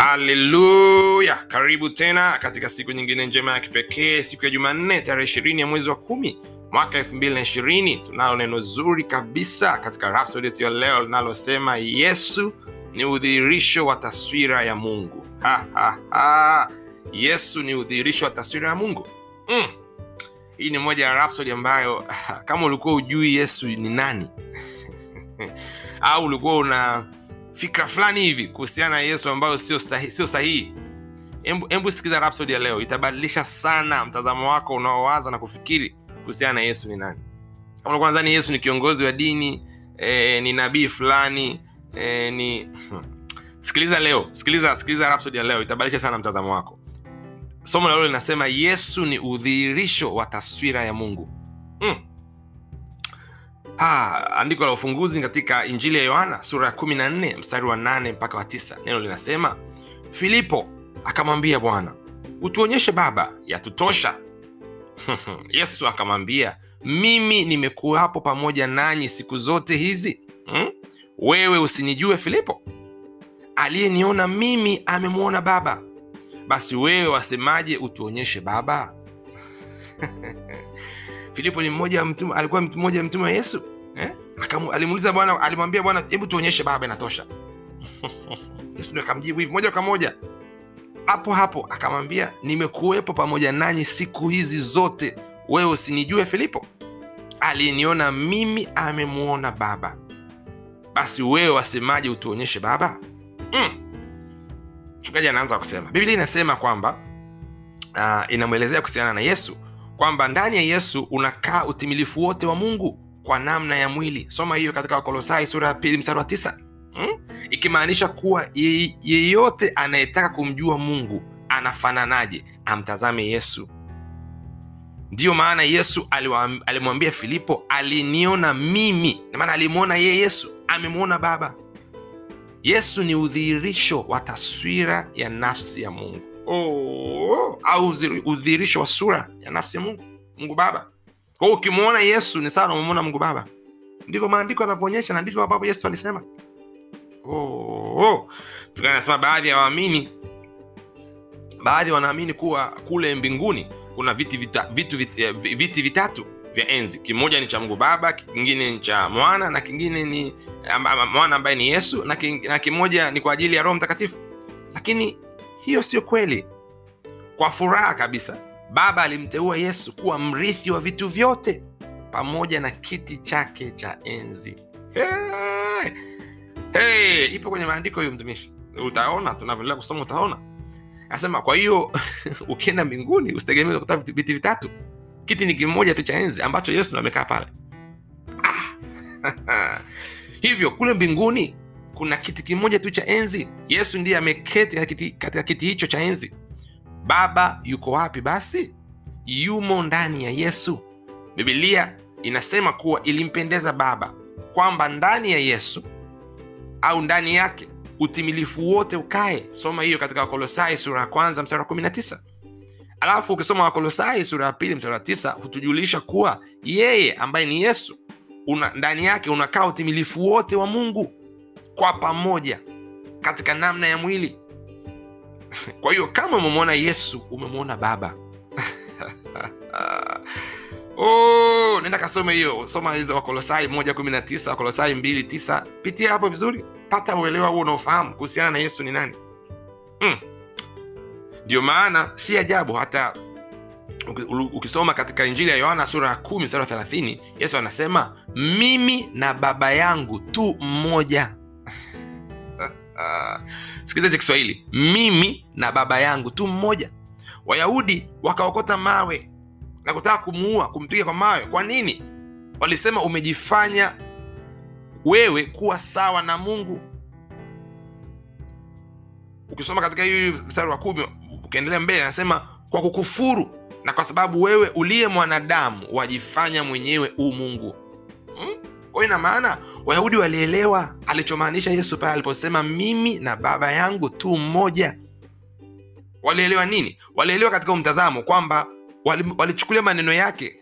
haleluya karibu tena katika siku nyingine njema ya kipekee siku ya jumanne tarehe ishirini ya mwezi wa kumi mwaka elfu mbili na ishirini tunalo neno zuri kabisa katika rhapsody yetu ya leo linalosema yesu ni udhihirisho wa taswira ya mungu ha, ha, ha. yesu ni udhihirisho wa taswira ya mungu mm. hii ni moja ya rhapsody ambayo kama ulikuwa ujui yesu ni nani au ulikuwa una fikra fulani hivi kuhusiana na yesu ambayo sio sahihi, sio sahihi. Embu, embu sikiza rapsodi ya leo itabadilisha sana mtazamo wako unaowaza na kufikiri kuhusiana na yesu ni nani kama ulikuwa nadhani yesu ni kiongozi wa dini eh, ni nabii fulani eh, ni hmm. sikiliza leo sikiliza sikiliza rapsodi ya leo itabadilisha sana mtazamo wako somo la leo linasema yesu ni udhihirisho wa taswira ya mungu mm. Ah, andiko la ufunguzi katika injili ya yohana sura ya 14 mstari wa 8 mpaka wa 9 neno linasema filipo akamwambia bwana utuonyeshe baba yatutosha. Yesu akamwambia mimi nimekuwapo pamoja nanyi siku zote hizi. Hmm? wewe usinijue filipo? Aliyeniona mimi amemwona baba. Basi wewe wasemaje utuonyeshe baba filipo ni mmoja mtume alikuwa mmoja mtume wa yesu eh? Alimuuliza bwana alimwambia bwana hebu tuonyeshe baba inatosha. Yesu ndio akamjibu hivi moja kwa moja. Hapo hapo akamwambia nimekuwepo pamoja nanyi siku hizi zote. Wewe usinijue filipo? Aliyeniona mimi amemwona baba. Basi wewe wasemaje utuonyeshe baba? Mchungaji mm. anaanza kusema. Biblia inasema kwamba uh, inamwelezea kuhusiana na yesu kwamba ndani ya yesu unakaa utimilifu wote wa mungu kwa namna ya mwili. Soma hiyo katika wakolosai sura ya pili mstari wa tisa. Hmm? ikimaanisha kuwa yeyote anayetaka kumjua mungu anafananaje? Amtazame yesu. Ndiyo maana yesu alimwambia filipo aliniona mimi. Namaana alimwona yeye yesu amemwona baba. Yesu ni udhihirisho wa taswira ya nafsi ya mungu oh, au udhihirisho wa sura ya nafsi ya mungu mungu baba. Kwa ukimwona yesu ni sawa umemwona mungu baba. Ndivyo maandiko yanavyoonyesha na ndivyo ambavyo yesu alisema. Oh, anasema baadhi ya waamini baadhi wanaamini kuwa kule mbinguni kuna viti, vita, vitu, vit, viti vitatu vya enzi. Kimoja ni cha mungu baba kingine ni cha mwana na kingine ni mwana ambaye ni yesu na, na kimoja ni kwa ajili ya roho mtakatifu. Lakini hiyo sio kweli kwa furaha kabisa baba alimteua yesu kuwa mrithi wa vitu vyote pamoja na kiti chake cha enzi hey! Hey! ipo kwenye maandiko hiyo mtumishi utaona tunavyoendelea kusoma utaona anasema kwa hiyo ukienda mbinguni usitegemee kuta viti vitatu kiti ni kimoja tu cha enzi ambacho yesu ndo amekaa pale ah. hivyo kule mbinguni kuna kiti kimoja tu cha enzi. Yesu ndiye ameketi katika kiti, hicho cha enzi. Baba yuko wapi basi? Yumo ndani ya yesu. Bibilia inasema kuwa ilimpendeza baba kwamba ndani ya yesu au ndani yake utimilifu wote ukae. Soma hiyo katika wakolosai sura ya kwanza mstari wa 19 alafu ukisoma wakolosai sura ya pili mstari wa tisa hutujulisha kuwa yeye ambaye ni yesu una, ndani yake unakaa utimilifu wote wa mungu kwa pamoja katika namna ya mwili. Kwa hiyo kama umemwona yesu umemwona baba. Oh, nenda kasome hiyo. Soma hizo wakolosai moja kumi na tisa wakolosai mbili tisa. Pitia hapo vizuri pata uelewa huo unaofahamu kuhusiana na yesu ni nani. Ndio mm. maana si ajabu hata ukisoma katika injili ya yohana sura ya kumi wa thelathini yesu anasema mimi na baba yangu tu mmoja cha kiswahili. Mimi na baba yangu tu mmoja. Wayahudi wakaokota mawe na kutaka kumuua kumpiga kwa mawe. Kwa nini? Walisema umejifanya wewe kuwa sawa na mungu. Ukisoma katika hii mstari wa kumi ukiendelea mbele anasema kwa kukufuru na kwa sababu wewe uliye mwanadamu wajifanya mwenyewe u mungu. Hmm? kwa ina maana wayahudi walielewa alichomaanisha yesu pale aliposema mimi na baba yangu tu mmoja. Walielewa nini? Walielewa katika mtazamo kwamba walichukulia maneno yake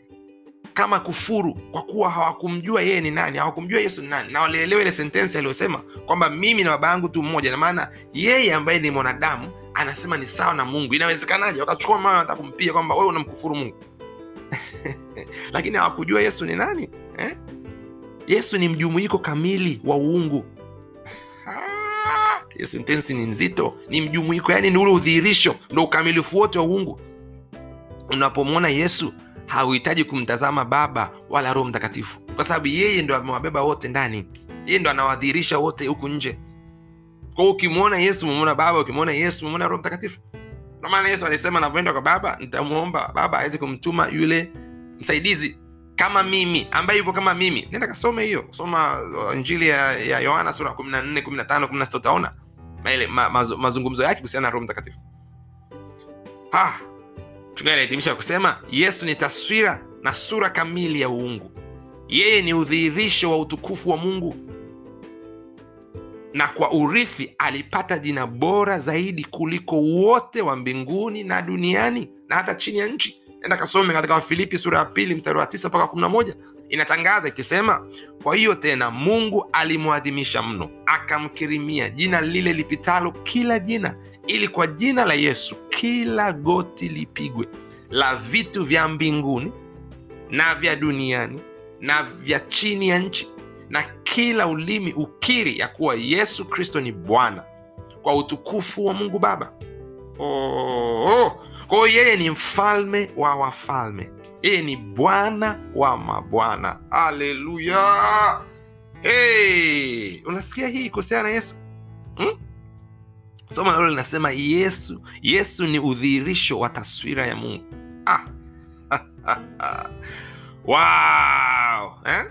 kama kufuru kwa kuwa hawakumjua yeye ni nani hawakumjua yesu ni nani. Na walielewa ile sentensi aliyosema kwamba mimi na baba yangu tu mmoja. Na maana yeye ambaye ni mwanadamu anasema ni sawa na mungu. Inawezekanaje? Wakachukua mawe wanataka kumpia kwamba wewe unamkufuru mungu? Lakini hawakujua yesu ni nani eh? Yesu ni mjumuiko kamili wa uungu. Ah, sentensi ni nzito. Ni mjumuiko yani ni ule udhihirisho ndo ukamilifu wote wa uungu. Unapomwona yesu hauhitaji kumtazama baba wala roho mtakatifu kwa sababu yeye ndo amewabeba wote ndani. Yeye ndo anawadhihirisha wote huku nje. Kwa ukimwona yesu umemwona baba ukimwona yesu umemwona roho mtakatifu. Maana yesu alisema anavyoenda kwa baba nitamwomba baba aweze kumtuma yule msaidizi kama mimi ambaye yupo kama mimi. Nenda kasome hiyo. Soma njili injili ya, yohana sura 14 15 16 utaona ma, ma, mazungumzo yake kuhusiana na roho mtakatifu. Ah, kusema yesu ni taswira na sura kamili ya uungu. Yeye ni udhihirisho wa utukufu wa mungu. Na kwa urithi alipata jina bora zaidi kuliko wote wa mbinguni na duniani na hata chini ya nchi enda kasome katika wafilipi sura ya pili mstari wa tisa mpaka kumi na moja inatangaza ikisema kwa hiyo tena mungu alimwadhimisha mno akamkirimia jina lile lipitalo kila jina ili kwa jina la yesu kila goti lipigwe la vitu vya mbinguni na vya duniani na vya chini ya nchi na kila ulimi ukiri ya kuwa yesu kristo ni bwana kwa utukufu wa mungu baba oh, oh. Kwa hiyo yeye ni mfalme wa wafalme yeye ni bwana wa mabwana haleluya hey! unasikia hii kuhusiana na yesu hmm? somo nalo linasema yesu yesu ni udhihirisho wa taswira ya mungu ah. wow. eh?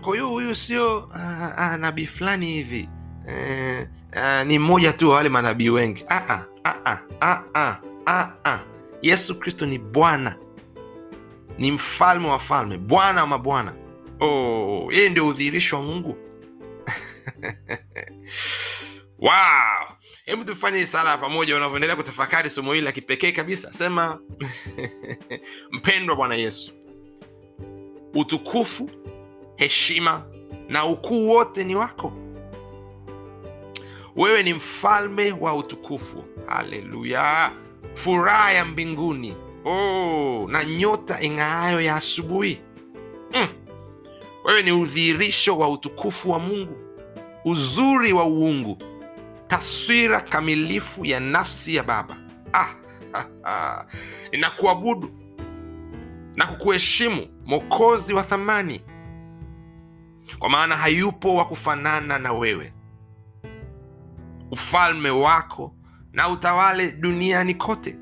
kwa hiyo huyu sio uh, uh, nabii fulani hivi eh, uh, ni mmoja tu wa wale manabii wengi ah, ah, ah, ah, ah, ah, ah, yesu kristo ni bwana. Ni mfalme wa falme. Bwana wa mabwana. Oh, ndio udhihirisho wa mungu? Wow. Hebu tufanye hii sala pamoja unavyoendelea kutafakari somo hili la kipekee kabisa. Sema mpendwa bwana yesu utukufu heshima na ukuu wote ni wako. Wewe ni mfalme wa utukufu. Haleluya furaha ya mbinguni. Oh, na nyota ing'aayo ya asubuhi. Mm. wewe ni udhihirisho wa utukufu wa mungu uzuri wa uungu taswira kamilifu ya nafsi ya baba. Ah, ninakuabudu na kukuheshimu mokozi wa thamani kwa maana hayupo wa kufanana na wewe. Ufalme wako na utawale duniani kote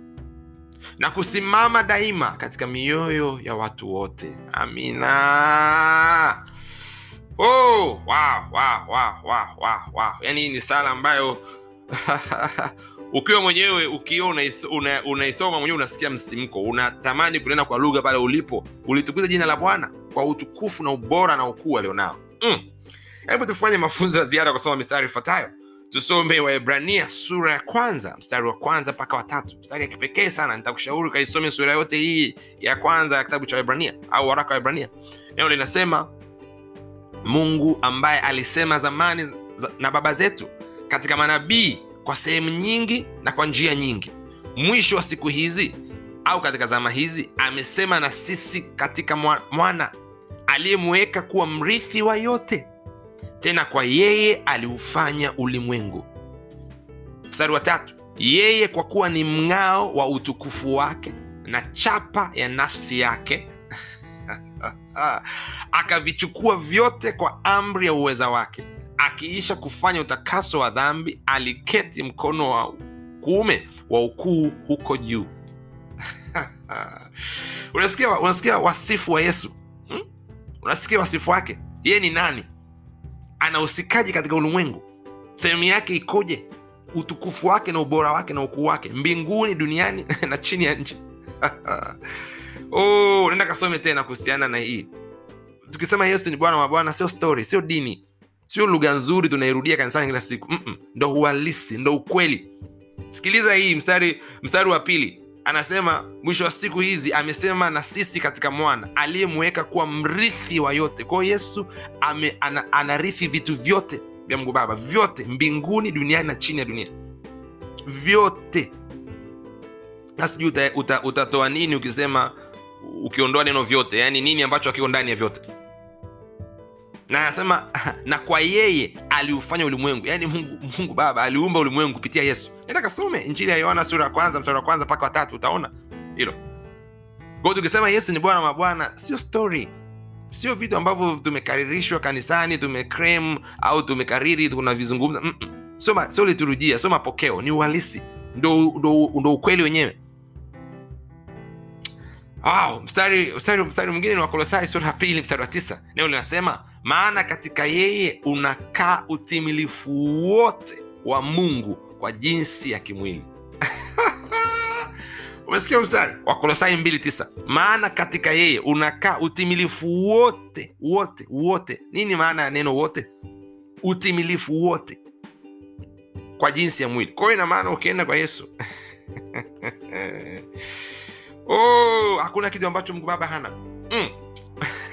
na kusimama daima katika mioyo ya watu wote. Amina. Oh, wow, wow, wow, wow, wow, yaani hii ni sala ambayo ukiwa mwenyewe ukiwa unaisoma una, mwenyewe unasikia msimko unatamani kunena kwa lugha pale ulipo. Ulitukuza jina la bwana kwa utukufu na ubora na ukuu alionao. Hebu mm. tufanye mafunzo ya ziada kusoma mistari ifuatayo tusome waibrania sura ya kwanza mstari wa kwanza mpaka watatu mstari ya kipekee sana nitakushauri kaisome sura yote hii ya kwanza ya kitabu cha waibrania au waraka wa waebrania. Neno linasema mungu ambaye alisema zamani na baba zetu katika manabii kwa sehemu nyingi na kwa njia nyingi. Mwisho wa siku hizi au katika zama hizi amesema na sisi katika mwana aliyemweka kuwa mrithi wa yote tena kwa yeye aliufanya ulimwengu. Mstari wa tatu yeye kwa kuwa ni mng'ao wa utukufu wake na chapa ya nafsi yake akavichukua vyote kwa amri ya uweza wake. Akiisha kufanya utakaso wa dhambi aliketi mkono wa kuume wa ukuu huko juu. Unasikia, unasikia wasifu wa yesu? Hmm? unasikia wasifu wake? Yeye ni nani anahusikaji katika ulimwengu? Sehemu yake ikoje? Utukufu wake na ubora wake na ukuu wake mbinguni duniani na chini ya nchi. Oh, nenda kasome tena kuhusiana na hii. Tukisema yesu ni bwana wa bwana sio story sio dini sio lugha nzuri tunairudia kanisani kila siku. Mm-mm. ndo uhalisi ndo ukweli. Sikiliza hii mstari mstari wa pili anasema mwisho wa siku hizi amesema na sisi katika mwana aliyemweka kuwa mrithi wa yote. Kwao yesu ame, ana, anarithi vitu vyote vya mungu baba vyote mbinguni duniani na chini ya dunia. Vyote. Na sijui uta, uta, utatoa nini ukisema ukiondoa neno vyote yaani nini ambacho akiko ndani ya vyote na anasema na kwa yeye aliufanya ulimwengu. Yaani mungu, mungu baba aliumba ulimwengu kupitia yesu. Enda kasome injili ya yohana sura ya kwanza mstari wa kwanza mpaka watatu utaona hilo. Kwao tukisema yesu ni bwana wa mabwana sio story. Sio vitu ambavyo tumekaririshwa kanisani tumecram au tumekariri tunavizungumza sio liturujia sio mapokeo ni uhalisi. Ndo ukweli wenyewe Wow, mstari mstari mstari mwingine ni wakolosai sura ya pili mstari wa tisa. Neno linasema maana katika yeye unakaa utimilifu wote wa mungu kwa jinsi ya kimwili. Umesikia mstari? Wakolosai mbili tisa. Maana katika yeye unakaa utimilifu wote wote wote. Nini maana ya neno wote? Utimilifu wote kwa jinsi ya mwili. Kwa hiyo ina maana ukienda kwa yesu oh, hakuna kitu ambacho mungu baba hana. Mm.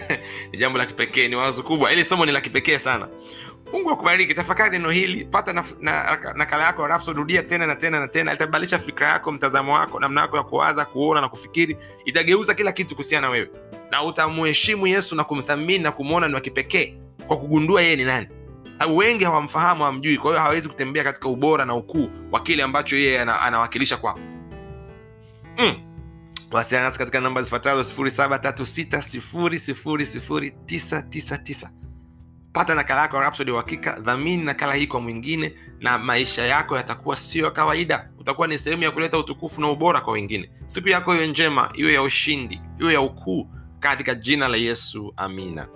ni jambo la kipekee ni wazo kubwa. Ili somo ni la kipekee sana. Mungu akubariki. Tafakari neno hili. Pata nakala na- na yako rudia tena na tena na tena. Itabadilisha fikra yako mtazamo wako namna yako ya kuwaza kuona na kufikiri. Itageuza kila kitu kuhusiana na wewe. Na utamuheshimu yesu na kumthamini na kumwona ni wa kipekee. Kwa kugundua yeye ni nani. Sababu wengi hawamfahamu hawamjui. Kwa hiyo hawawezi kutembea katika ubora na ukuu wa kile ambacho yeye anawakilisha kwao. Mm. Wasiliana nasi katika namba zifuatazo 736 pata nakala yako ya uhakika dhamini nakala hii kwa mwingine na maisha yako yatakuwa sio ya kawaida. Utakuwa ni sehemu ya kuleta utukufu na ubora kwa wengine. Siku yako iwe njema iwe ya ushindi iwe ya ukuu katika jina la yesu amina